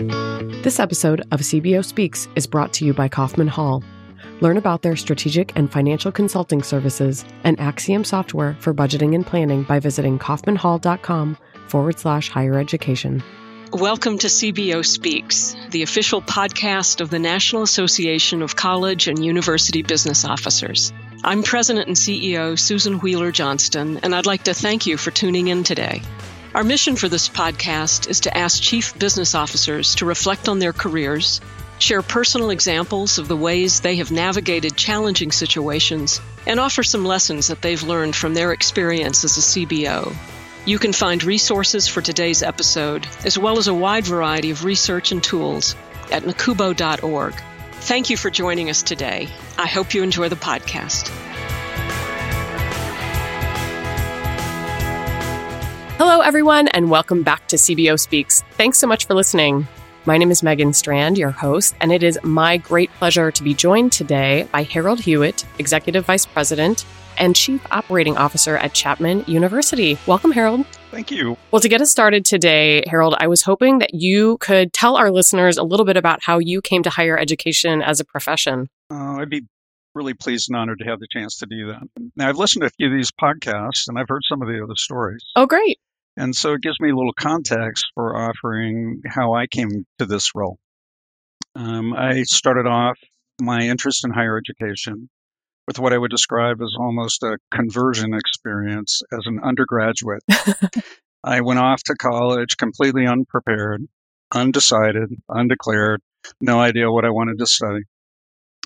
This episode of CBO Speaks is brought to you by Kaufman Hall. Learn about their strategic and financial consulting services and Axiom software for budgeting and planning by visiting kaufmanhall.com forward slash higher education. Welcome to CBO Speaks, the official podcast of the National Association of College and University Business Officers. I'm President and CEO Susan Whealler Johnston, and I'd like to thank you for tuning in today. Our mission for this podcast is to ask chief business officers to reflect on their careers, share personal examples of the ways they have navigated challenging situations, and offer some lessons that they've learned from their experience as a CBO. You can find resources for today's episode, as well as a wide variety of research and tools at nacubo.org. Thank you for joining us today. I hope you enjoy the podcast. Hello, everyone, and welcome back to CBO Speaks. Thanks so much for listening. My name is Megan Strand, your host, and it is my great pleasure to be joined today by Harold Hewitt, Executive Vice President and Chief Operating Officer at Chapman University. Welcome, Harold. Thank you. Well, to get us started today, Harold, I was hoping that you could tell our listeners a little bit about how you came to higher education as a profession. Uh, I'd be really pleased and honored to have the chance to do that. Now, I've listened to a few of these podcasts and I've heard some of the other stories. Oh, great. And so it gives me a little context for offering how I came to this role. Um, I started off my interest in higher education with what I would describe as almost a conversion experience as an undergraduate. I went off to college completely unprepared, undecided, undeclared, no idea what I wanted to study.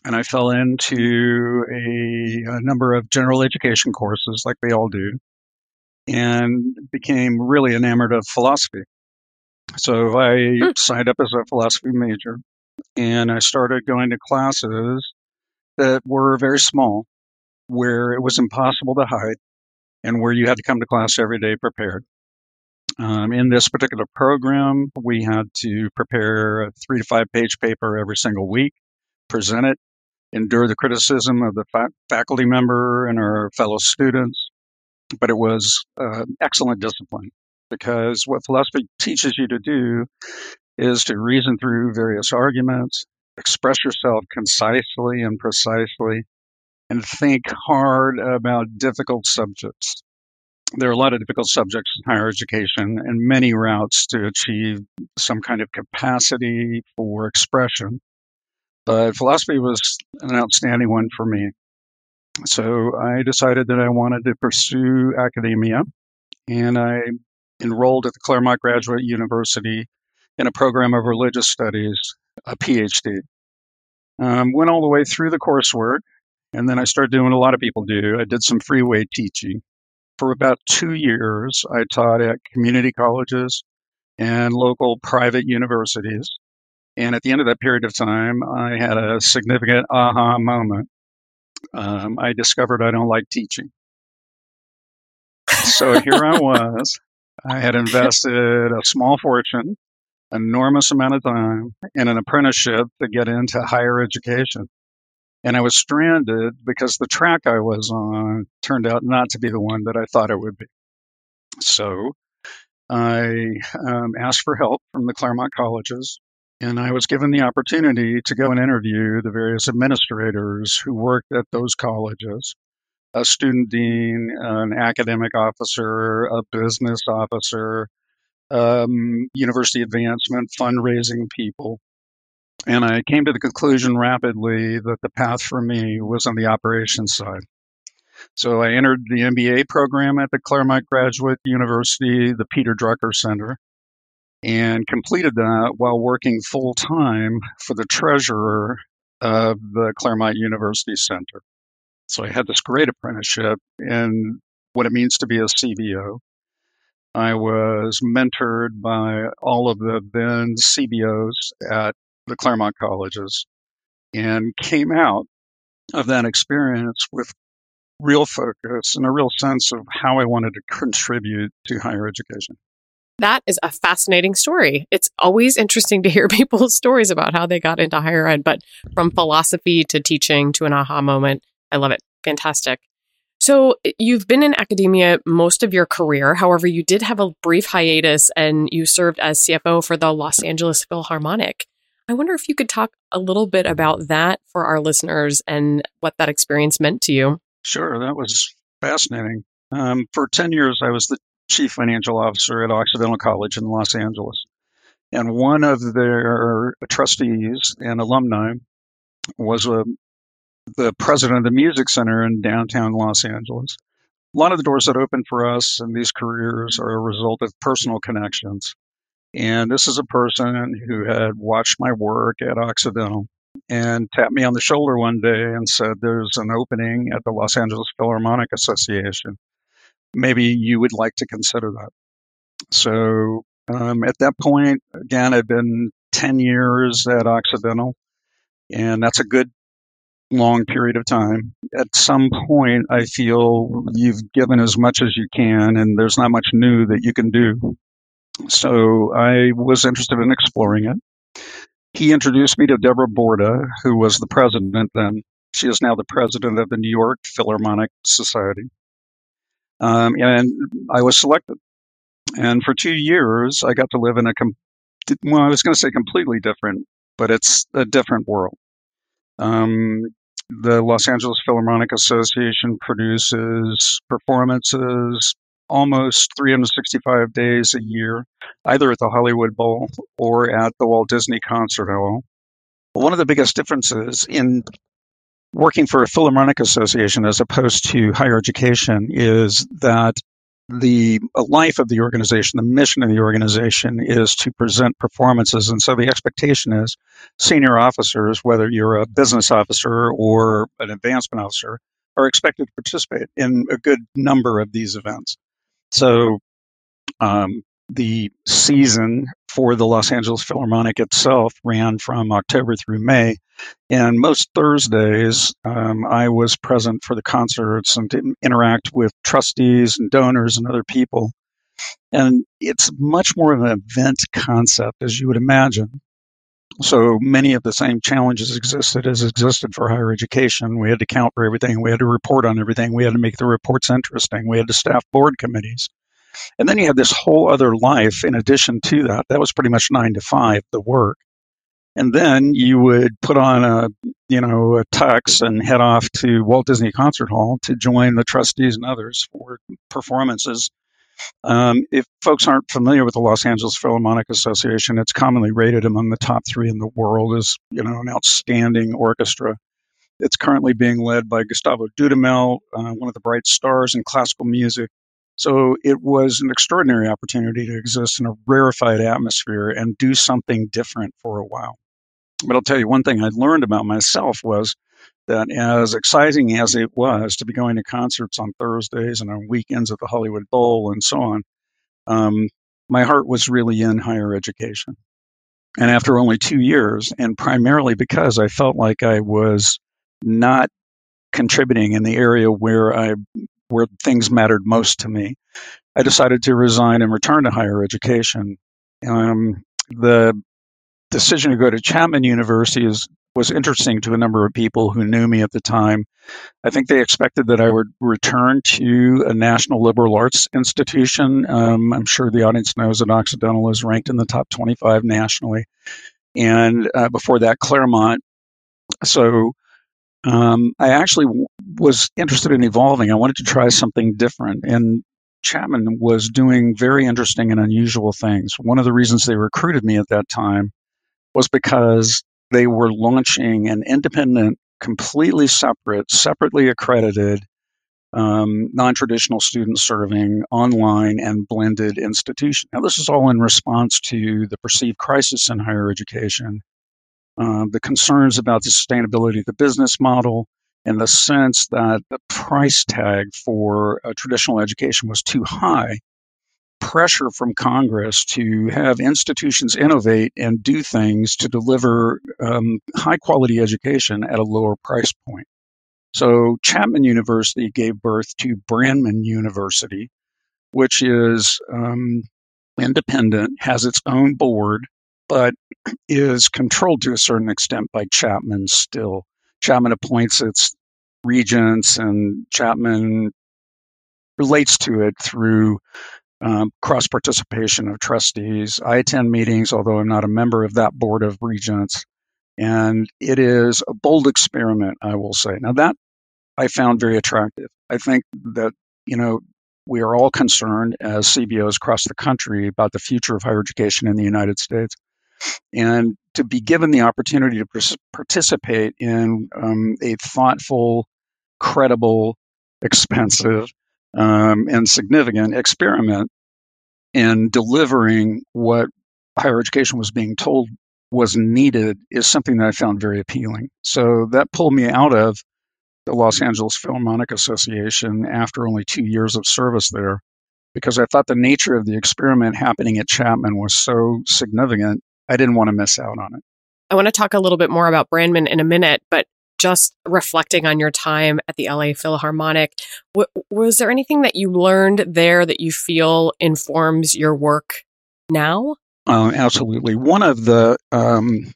And I fell into a, a number of general education courses like they all do and became really enamored of philosophy. So I hmm. signed up as a philosophy major and I started going to classes that were very small, where it was impossible to hide and where you had to come to class every day prepared. Um, in this particular program, we had to prepare a three to five page paper every single week, present it, endure the criticism of the fa- faculty member and our fellow students, but it was uh, excellent discipline because what philosophy teaches you to do is to reason through various arguments, express yourself concisely and precisely, and think hard about difficult subjects. There are a lot of difficult subjects in higher education and many routes to achieve some kind of capacity for expression. But philosophy was an outstanding one for me. So I decided that I wanted to pursue academia, and I enrolled at the Claremont Graduate University in a program of religious studies, a PhD. Um, went all the way through the coursework, and then I started doing what a lot of people do. I did some freeway teaching. For about two years, I taught at community colleges and local private universities. And at the end of that period of time, I had a significant aha moment um, I discovered I don't like teaching. So here I was. I had invested a small fortune, enormous amount of time in an apprenticeship to get into higher education. And I was stranded because the track I was on turned out not to be the one that I thought it would be. So I um, asked for help from the Claremont colleges and I was given the opportunity to go and interview the various administrators who worked at those colleges a student dean, an academic officer, a business officer, um, university advancement, fundraising people. And I came to the conclusion rapidly that the path for me was on the operations side. So I entered the MBA program at the Claremont Graduate University, the Peter Drucker Center and completed that while working full time for the treasurer of the Claremont University Center. So I had this great apprenticeship in what it means to be a CBO. I was mentored by all of the then CBOs at the Claremont colleges and came out of that experience with real focus and a real sense of how I wanted to contribute to higher education. That is a fascinating story. It's always interesting to hear people's stories about how they got into higher ed, but from philosophy to teaching to an aha moment. I love it. Fantastic. So, you've been in academia most of your career. However, you did have a brief hiatus and you served as CFO for the Los Angeles Philharmonic. I wonder if you could talk a little bit about that for our listeners and what that experience meant to you. Sure, that was fascinating. Um, for 10 years, I was the chief financial officer at Occidental College in Los Angeles. And one of their trustees and alumni was a, the president of the Music Center in downtown Los Angeles. A lot of the doors that opened for us in these careers are a result of personal connections. And this is a person who had watched my work at Occidental and tapped me on the shoulder one day and said, There's an opening at the Los Angeles Philharmonic Association. Maybe you would like to consider that. So um, at that point, again, I've been 10 years at Occidental, and that's a good long period of time. At some point, I feel you've given as much as you can, and there's not much new that you can do. So I was interested in exploring it. He introduced me to Deborah Borda, who was the president then. She is now the president of the New York Philharmonic Society. Um, and I was selected. And for two years, I got to live in a, com- well, I was going to say completely different, but it's a different world. Um, the Los Angeles Philharmonic Association produces performances almost 365 days a year, either at the Hollywood Bowl or at the Walt Disney Concert Hall. One of the biggest differences in working for a Philharmonic Association as opposed to higher education is that the life of the organization, the mission of the organization is to present performances. And so the expectation is senior officers, whether you're a business officer or an advancement officer, are expected to participate in a good number of these events. So um, the season for the Los Angeles Philharmonic itself ran from October through May. And most Thursdays, um, I was present for the concerts and interact with trustees and donors and other people. And it's much more of an event concept, as you would imagine. So many of the same challenges existed as existed for higher education. We had to count for everything. We had to report on everything. We had to make the reports interesting. We had to staff board committees. And then you had this whole other life in addition to that. That was pretty much nine to five, the work. And then you would put on a, you know, a tux and head off to Walt Disney Concert Hall to join the trustees and others for performances um, if folks aren't familiar with the Los Angeles Philharmonic Association, it's commonly rated among the top three in the world as you know an outstanding orchestra. It's currently being led by Gustavo Dudamel, uh, one of the bright stars in classical music. So it was an extraordinary opportunity to exist in a rarefied atmosphere and do something different for a while. But I'll tell you one thing I learned about myself was that as exciting as it was to be going to concerts on Thursdays and on weekends at the Hollywood Bowl and so on, um, my heart was really in higher education. And after only two years, and primarily because I felt like I was not contributing in the area where I where things mattered most to me, I decided to resign and return to higher education. Um, the decision to go to Chapman University is was interesting to a number of people who knew me at the time. I think they expected that I would return to a national liberal arts institution. Um, I'm sure the audience knows that Occidental is ranked in the top 25 nationally. And uh, before that, Claremont. So um, I actually w- was interested in evolving. I wanted to try something different. And Chapman was doing very interesting and unusual things. One of the reasons they recruited me at that time was because they were launching an independent, completely separate, separately accredited, um, non traditional student serving online and blended institution. Now, this is all in response to the perceived crisis in higher education, uh, the concerns about the sustainability of the business model, and the sense that the price tag for traditional education was too high pressure from Congress to have institutions innovate and do things to deliver um, high quality education at a lower price point. So Chapman University gave birth to Brandman University, which is um, independent, has its own board, but is controlled to a certain extent by Chapman still. Chapman appoints its regents and Chapman relates to it through um, cross participation of trustees. I attend meetings, although I'm not a member of that board of regents. And it is a bold experiment, I will say. Now, that I found very attractive. I think that, you know, we are all concerned as CBOs across the country about the future of higher education in the United States. And to be given the opportunity to participate in um, a thoughtful, credible, expensive, um, and significant experiment in delivering what higher education was being told was needed is something that I found very appealing. So that pulled me out of the Los Angeles Philharmonic Association after only two years of service there because I thought the nature of the experiment happening at Chapman was so significant, I didn't want to miss out on it. I want to talk a little bit more about Brandman in a minute, but just reflecting on your time at the LA Philharmonic, w- was there anything that you learned there that you feel informs your work now? Uh, absolutely. One of the um,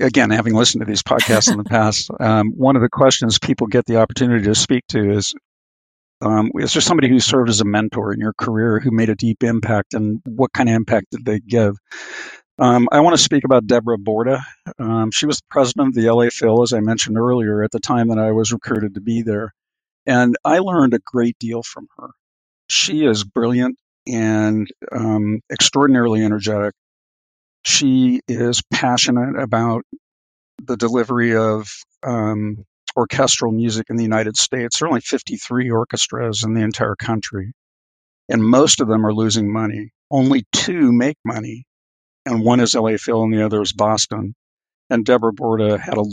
again, having listened to these podcasts in the past, um, one of the questions people get the opportunity to speak to is um, is there somebody who served as a mentor in your career who made a deep impact and what kind of impact did they give? Um, I want to speak about Deborah Borda. Um, she was the president of the LA Phil, as I mentioned earlier, at the time that I was recruited to be there. And I learned a great deal from her. She is brilliant and um, extraordinarily energetic she is passionate about the delivery of um, orchestral music in the United States. There are only 53 orchestras in the entire country, and most of them are losing money. Only two make money, and one is LA Phil and the other is Boston. And Deborah Borda had a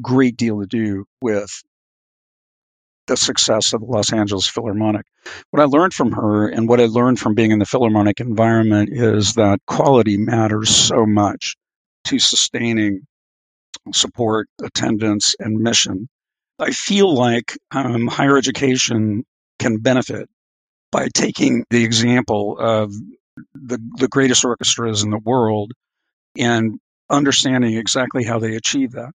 great deal to do with the success of the Los Angeles Philharmonic. What I learned from her and what I learned from being in the Philharmonic environment is that quality matters so much to sustaining support, attendance, and mission. I feel like um, higher education can benefit by taking the example of the, the greatest orchestras in the world and understanding exactly how they achieve that.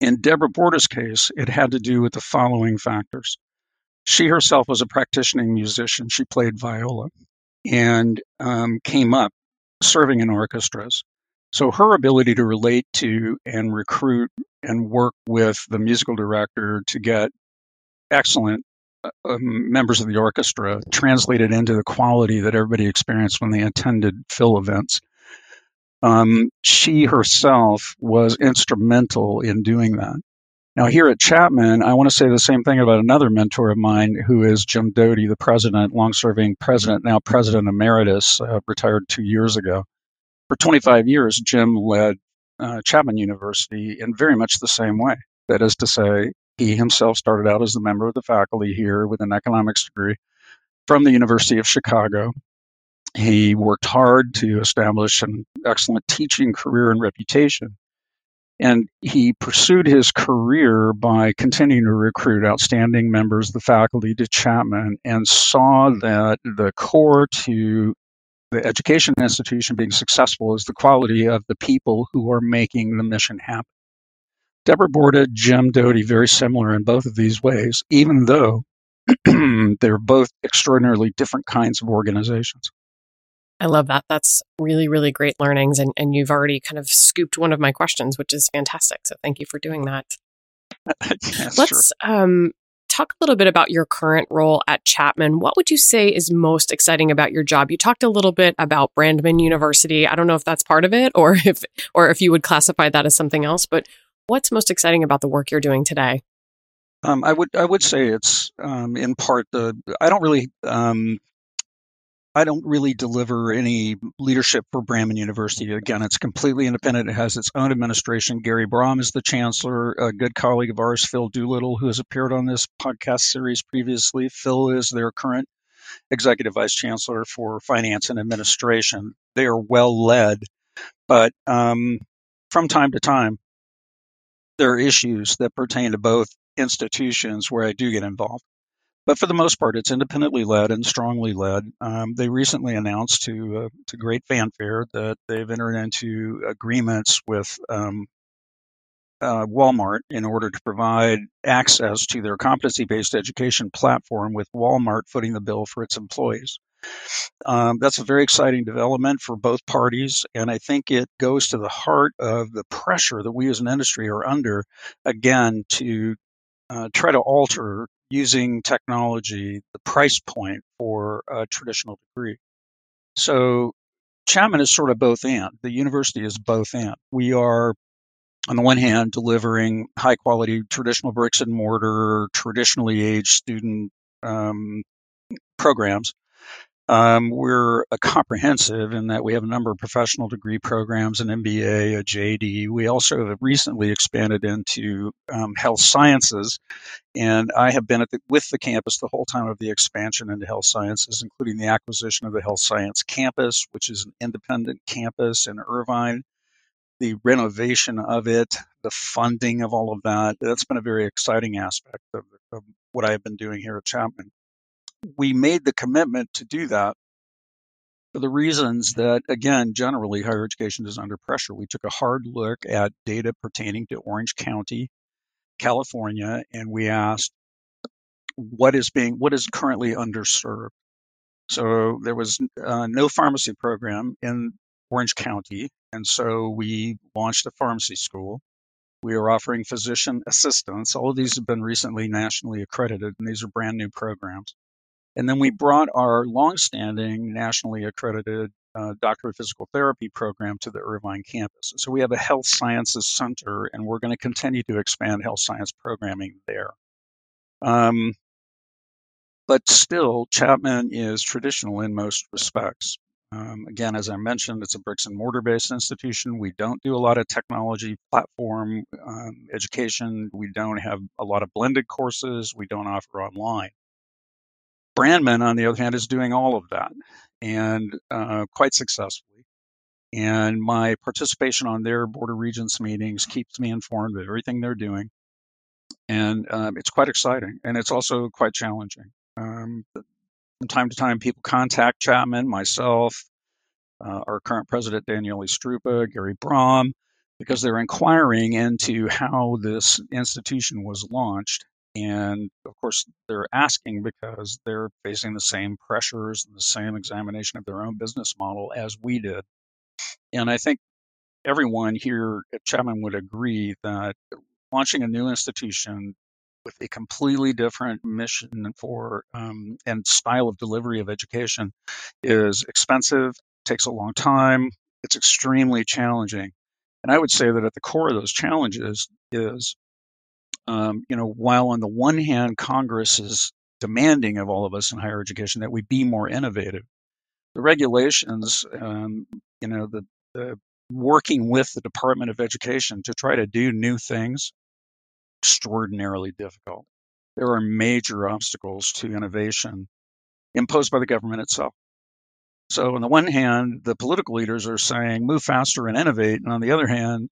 In Deborah Borda's case, it had to do with the following factors. She herself was a practicing musician. She played viola and um, came up serving in orchestras. So her ability to relate to and recruit and work with the musical director to get excellent uh, um, members of the orchestra translated into the quality that everybody experienced when they attended Phil events um, she herself was instrumental in doing that. Now, here at Chapman, I want to say the same thing about another mentor of mine who is Jim Doti, the president, long serving president, now president emeritus, uh, retired two years ago. For 25 years, Jim led uh, Chapman University in very much the same way. That is to say, he himself started out as a member of the faculty here with an economics degree from the University of Chicago. He worked hard to establish an excellent teaching career and reputation. And he pursued his career by continuing to recruit outstanding members of the faculty to Chapman and saw that the core to the education institution being successful is the quality of the people who are making the mission happen. Deborah Borda, Jim Doti, very similar in both of these ways, even though they're both extraordinarily different kinds of organizations. I love that. That's really, really great learnings. And, and you've already kind of scooped one of my questions, which is fantastic. So thank you for doing that. yes, Let's um, talk a little bit about your current role at Chapman. What would you say is most exciting about your job? You talked a little bit about Brandman University. I don't know if that's part of it or if or if you would classify that as something else, but what's most exciting about the work you're doing today? Um, I would I would say it's um, in part the I don't really um, I don't really deliver any leadership for Brandman University. Again, it's completely independent. It has its own administration. Gary Brahm is the chancellor, a good colleague of ours, Phil Doolittle, who has appeared on this podcast series previously. Phil is their current executive vice chancellor for finance and administration. They are well led, but um, from time to time, there are issues that pertain to both institutions where I do get involved. But for the most part, it's independently led and strongly led. Um, they recently announced to uh, to great fanfare that they've entered into agreements with um, uh, Walmart in order to provide access to their competency based education platform, with Walmart footing the bill for its employees. Um, that's a very exciting development for both parties, and I think it goes to the heart of the pressure that we as an industry are under, again, to uh, try to alter using technology the price point for a traditional degree. So Chapman is sort of both and. The university is both and. We are on the one hand, delivering high quality traditional bricks and mortar, traditionally aged student um, programs. Um, we're a comprehensive in that we have a number of professional degree programs, an MBA, a JD. We also have recently expanded into um, health sciences, and I have been the, with the campus the whole time of the expansion into health sciences, including the acquisition of the health science campus, which is an independent campus in Irvine the renovation of it, the funding of all of that. That's been a very exciting aspect of, of what I've been doing here at Chapman. We made the commitment to do that for the reasons that, again, generally higher education is under pressure. We took a hard look at data pertaining to Orange County, California, and we asked what is being what is currently underserved. So there was uh, no pharmacy program in Orange County. And so we launched a pharmacy school. We are offering physician assistants. All of these have been recently nationally accredited, and these are brand new programs. And then we brought our longstanding nationally accredited uh, Doctor of Physical Therapy program to the Irvine campus. So we have a health sciences center, and we're going to continue to expand health science programming there. Um, but still, Chapman is traditional in most respects. Um, again, as I mentioned, it's a bricks and mortar based institution. We don't do a lot of technology platform um, education. We don't have a lot of blended courses. We don't offer online. Brandman, on the other hand, is doing all of that and uh, quite successfully. And my participation on their Board of Regents meetings keeps me informed of everything they're doing. And um, it's quite exciting. And it's also quite challenging. Um, from time to time, people contact Chapman, myself, uh, our current president, Daniele Struppa, Gary Brahm, because they're inquiring into how this institution was launched. And of course, they're asking because they're facing the same pressures and the same examination of their own business model as we did. And I think everyone here at Chapman would agree that launching a new institution with a completely different mission for um, and style of delivery of education is expensive, takes a long time, it's extremely challenging. And I would say that at the core of those challenges is, um, you know, while on the one hand, Congress is demanding of all of us in higher education that we be more innovative, the regulations, um, you know, the, the working with the Department of Education to try to do new things extraordinarily difficult. There are major obstacles to innovation imposed by the government itself. So, on the one hand, the political leaders are saying move faster and innovate. And on the other hand,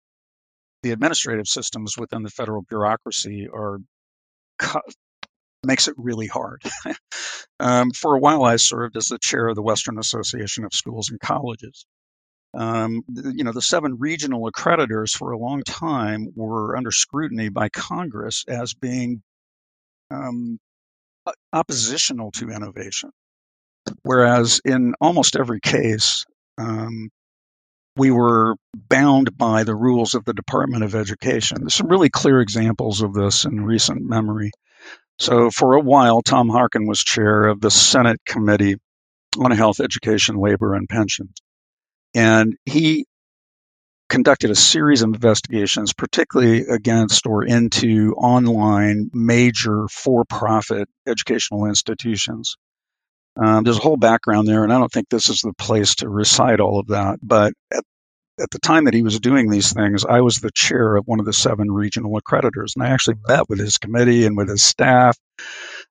the administrative systems within the federal bureaucracy are makes it really hard. um, for a while, I served as the chair of the Western Association of Schools and Colleges. Um, you know, the seven regional accreditors for a long time were under scrutiny by Congress as being um, oppositional to innovation. Whereas in almost every case, um, we were bound by the rules of the Department of Education. There's some really clear examples of this in recent memory. So, for a while, Tom Harkin was chair of the Senate Committee on Health, Education, Labor, and Pensions. And he conducted a series of investigations, particularly against or into online major for profit educational institutions. Um, there's a whole background there, and I don't think this is the place to recite all of that. But at, at the time that he was doing these things, I was the chair of one of the seven regional accreditors, and I actually met with his committee and with his staff.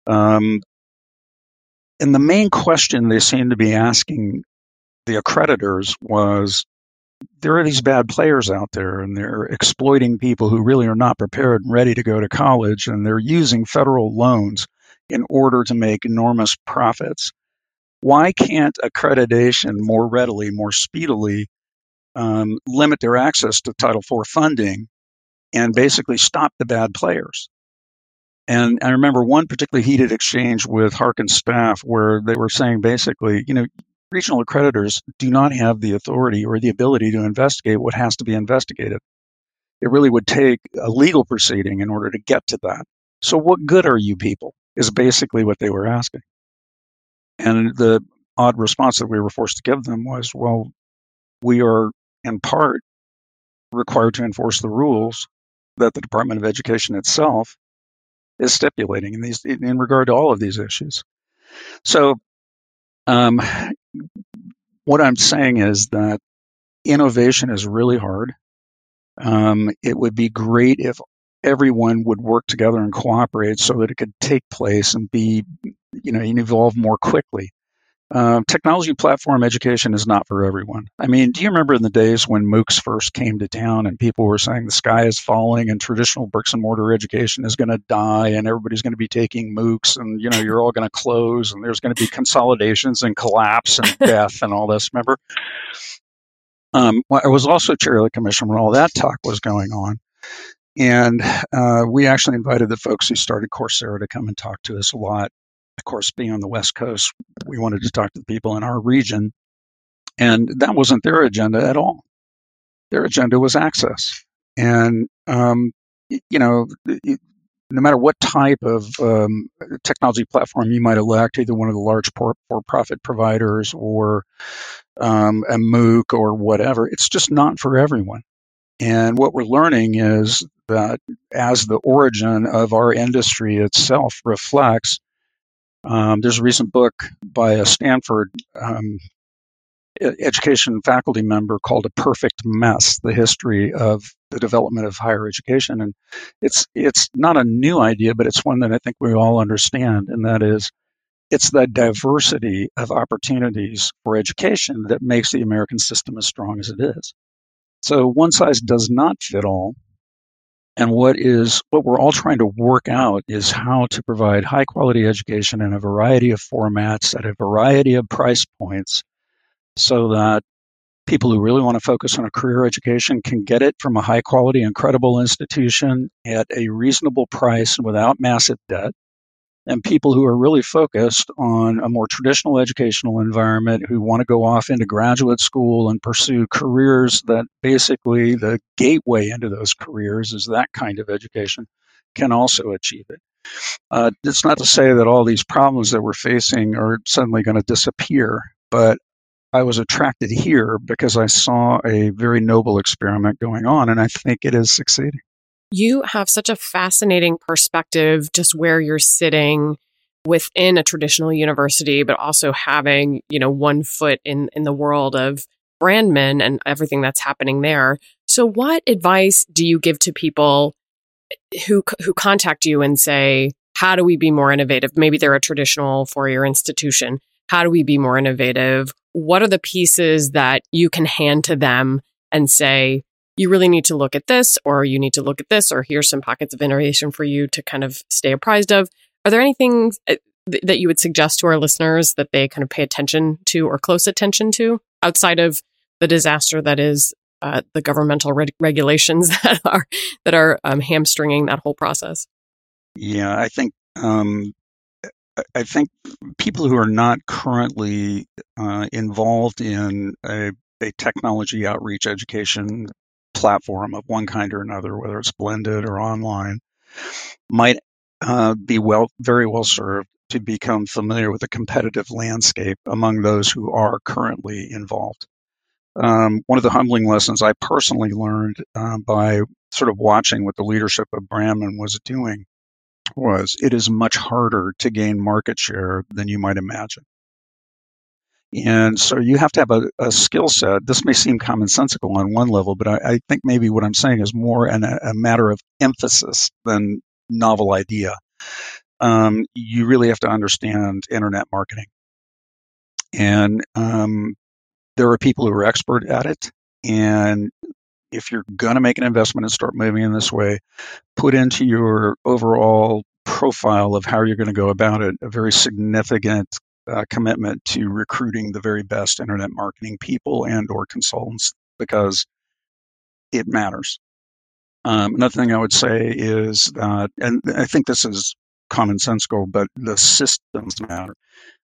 Um, and the main question they seemed to be asking the accreditors was there are these bad players out there and they're exploiting people who really are not prepared and ready to go to college and they're using federal loans in order to make enormous profits. Why can't accreditation more readily, more speedily um, limit their access to Title IV funding and basically stop the bad players. And I remember one particularly heated exchange with Harkin's staff where they were saying basically, you know, regional accreditors do not have the authority or the ability to investigate what has to be investigated. It really would take a legal proceeding in order to get to that. So, what good are you people? Is basically what they were asking. And the odd response that we were forced to give them was, well, we are in part required to enforce the rules that the Department of Education itself is stipulating in these in regard to all of these issues. So, um, what I'm saying is that innovation is really hard. Um, it would be great if everyone would work together and cooperate so that it could take place and be, you know, and evolve more quickly. Uh, technology platform education is not for everyone. I mean, do you remember in the days when MOOCs first came to town and people were saying the sky is falling and traditional bricks and mortar education is going to die and everybody's going to be taking MOOCs and, you know, you're all going to close and there's going to be consolidations and collapse and death and all this, remember? Um, I was also chair of the commission when all that talk was going on. And uh, we actually invited the folks who started Coursera to come and talk to us a lot of course, being on the West Coast, we wanted to talk to the people in our region. And that wasn't their agenda at all. Their agenda was access. And, um, you know, no matter what type of um, technology platform you might elect, either one of the large for profit providers or um, a MOOC or whatever, it's just not for everyone. And what we're learning is that as the origin of our industry itself reflects, um, there's a recent book by a Stanford um, education faculty member called "A Perfect Mess: The History of the Development of Higher Education," and it's it's not a new idea, but it's one that I think we all understand, and that is it's the diversity of opportunities for education that makes the American system as strong as it is. So one size does not fit all, and what is what we're all trying to work out is how to provide high quality education in a variety of formats at a variety of price points so that people who really want to focus on a career education can get it from a high quality and credible institution at a reasonable price without massive debt and people who are really focused on a more traditional educational environment who want to go off into graduate school and pursue careers that basically the gateway into those careers is that kind of education can also achieve it. Uh, it's not to say that all these problems that we're facing are suddenly going to disappear, but I was attracted here because I saw a very noble experiment going on, and I think it is succeeding. You have such a fascinating perspective, just where you're sitting within a traditional university, but also having, you know, one foot in, in the world of Brandman and everything that's happening there. So what advice do you give to people who, who contact you and say, how do we be more innovative? Maybe they're a traditional four-year institution. How do we be more innovative? What are the pieces that you can hand to them and say, you really need to look at this, or you need to look at this, or here's some pockets of innovation for you to kind of stay apprised of. Are there anything uh, that you would suggest to our listeners that they kind of pay attention to or close attention to outside of the disaster that is uh, the governmental re- regulations that are that are um, hamstringing that whole process? Yeah, I think um, I think people who are not currently uh, involved in a, a, technology outreach education platform of one kind or another, whether it's blended or online, might uh, be well, very well served to become familiar with the competitive landscape among those who are currently involved. Um, one of the humbling lessons I personally learned uh, by sort of watching what the leadership of Brandman was doing was it is much harder to gain market share than you might imagine. And so you have to have a, a skill set. This may seem commonsensical on one level, but I, I think maybe what I'm saying is more an, a matter of emphasis than novel idea. Um, you really have to understand internet marketing. And um, there are people who are expert at it. And if you're going to make an investment and start moving in this way, put into your overall profile of how you're going to go about it a very significant uh, commitment to recruiting the very best internet marketing people and or consultants because it matters. Um, another thing I would say is that, and I think this is commonsensical, but the systems matter.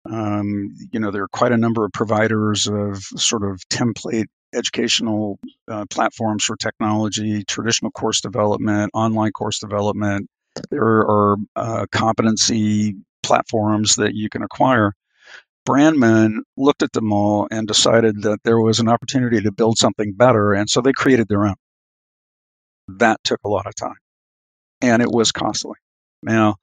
Um, you know, there are quite a number of providers of sort of template educational uh, platforms for technology, traditional course development, online course development. There are uh, competency platforms that you can acquire. Brandman looked at them all and decided that there was an opportunity to build something better, and so they created their own. That took a lot of time, and it was costly. Now,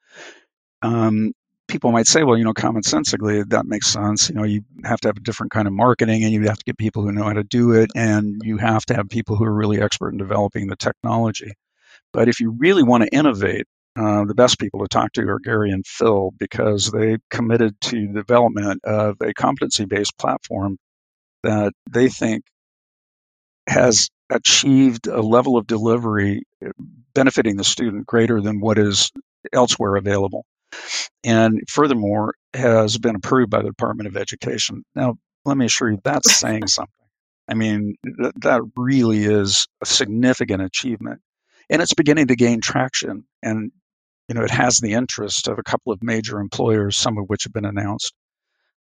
um, people might say, well, you know, commonsensically, that makes sense. You know, you have to have a different kind of marketing and you have to get people who know how to do it and you have to have people who are really expert in developing the technology. But if you really want to innovate, uh, the best people to talk to are Gary and Phil because they committed to the development of a competency based platform that they think has achieved a level of delivery benefiting the student greater than what is elsewhere available and furthermore has been approved by the Department of Education. Now, let me assure you, that's saying something. I mean, th- that really is a significant achievement, and it's beginning to gain traction. And you know, it has the interest of a couple of major employers, some of which have been announced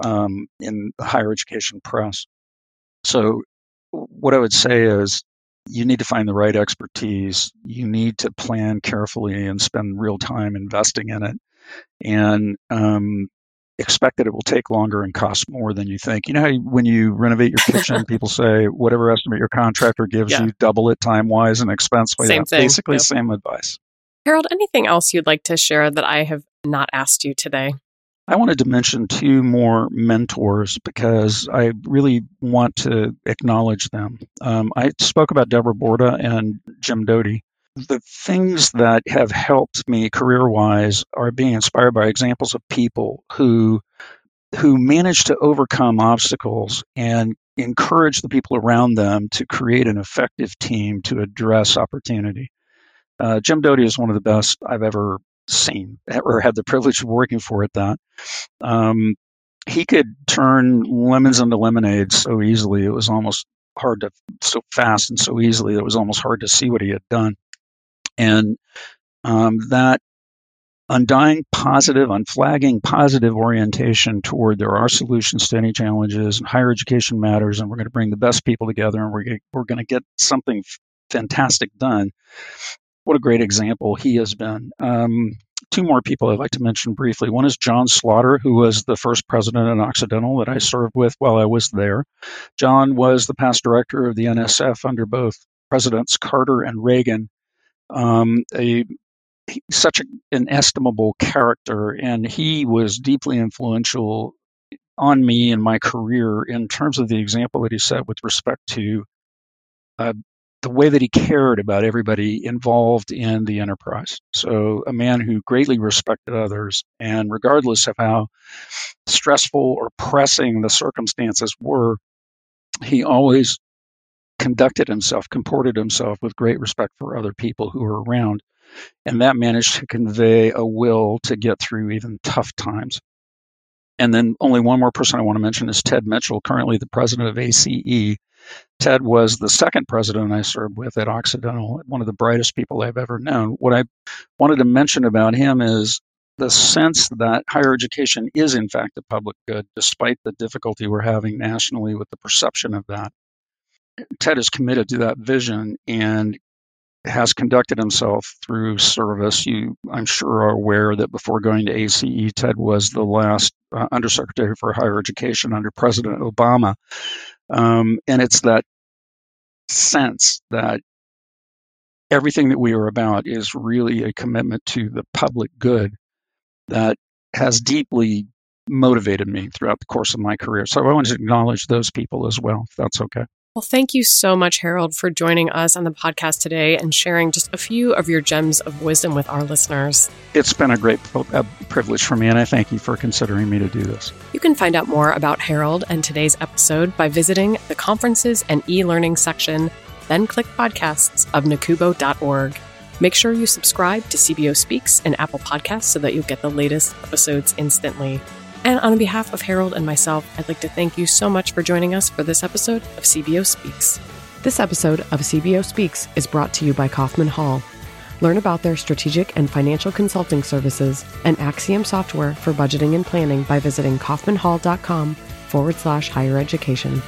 um, in the higher education press. So, what I would say is, you need to find the right expertise. You need to plan carefully and spend real time investing in it and um, expect that it will take longer and cost more than you think. You know how when you renovate your kitchen, people say whatever estimate your contractor gives yeah. you, double it time wise and expense wise. Same thing. Basically, yep. same advice. Harold, anything else you'd like to share that I have not asked you today? I wanted to mention two more mentors because I really want to acknowledge them. Um, I spoke about Deborah Borda and Jim Doti the things that have helped me career wise are being inspired by examples of people who who manage to overcome obstacles and encourage the people around them to create an effective team to address opportunity. Uh, Jim Doti is one of the best I've ever seen or had the privilege of working for at that. Um, he could turn lemons into lemonade so easily. It was almost hard to, so fast and so easily, it was almost hard to see what he had done. And um, that undying positive, unflagging positive orientation toward there are solutions to any challenges and higher education matters, and we're going to bring the best people together and we're, we're going to get something fantastic done. What a great example he has been. Um, two more people I'd like to mention briefly. One is John Slaughter, who was the first president in Occidental that I served with while I was there. John was the past director of the NSF under both Presidents Carter and Reagan um, a such an estimable character, and he was deeply influential on me in my career in terms of the example that he set with respect to uh, the way that he cared about everybody involved in the enterprise. So, a man who greatly respected others, and regardless of how stressful or pressing the circumstances were, he always conducted himself, comported himself with great respect for other people who were around. And that managed to convey a will to get through even tough times. And then only one more person I want to mention is Ted Mitchell, currently the president of ACE. Ted was the second president I served with at Occidental, one of the brightest people I've ever known. What I wanted to mention about him is the sense that higher education is, in fact, a public good, despite the difficulty we're having nationally with the perception of that. Ted is committed to that vision and has conducted himself through service. You, I'm sure, are aware that before going to ACE, Ted was the last uh, Undersecretary for Higher Education under President Obama. Um, and it's that sense that everything that we are about is really a commitment to the public good that has deeply motivated me throughout the course of my career. So I want to acknowledge those people as well, if that's okay. Well, thank you so much, Harold, for joining us on the podcast today and sharing just a few of your gems of wisdom with our listeners. It's been a great uh, privilege for me, and I thank you for considering me to do this. You can find out more about Harold and today's episode by visiting the conferences and e learning section, then click podcasts of nacubo.org. Make sure you subscribe to CBO Speaks and Apple Podcasts so that you'll get the latest episodes instantly. And on behalf of Harold and myself, I'd like to thank you so much for joining us for this episode of CBO Speaks. This episode of CBO Speaks is brought to you by Kaufman Hall. Learn about their strategic and financial consulting services and Axiom software for budgeting and planning by visiting kaufmanhall.com forward slash higher education.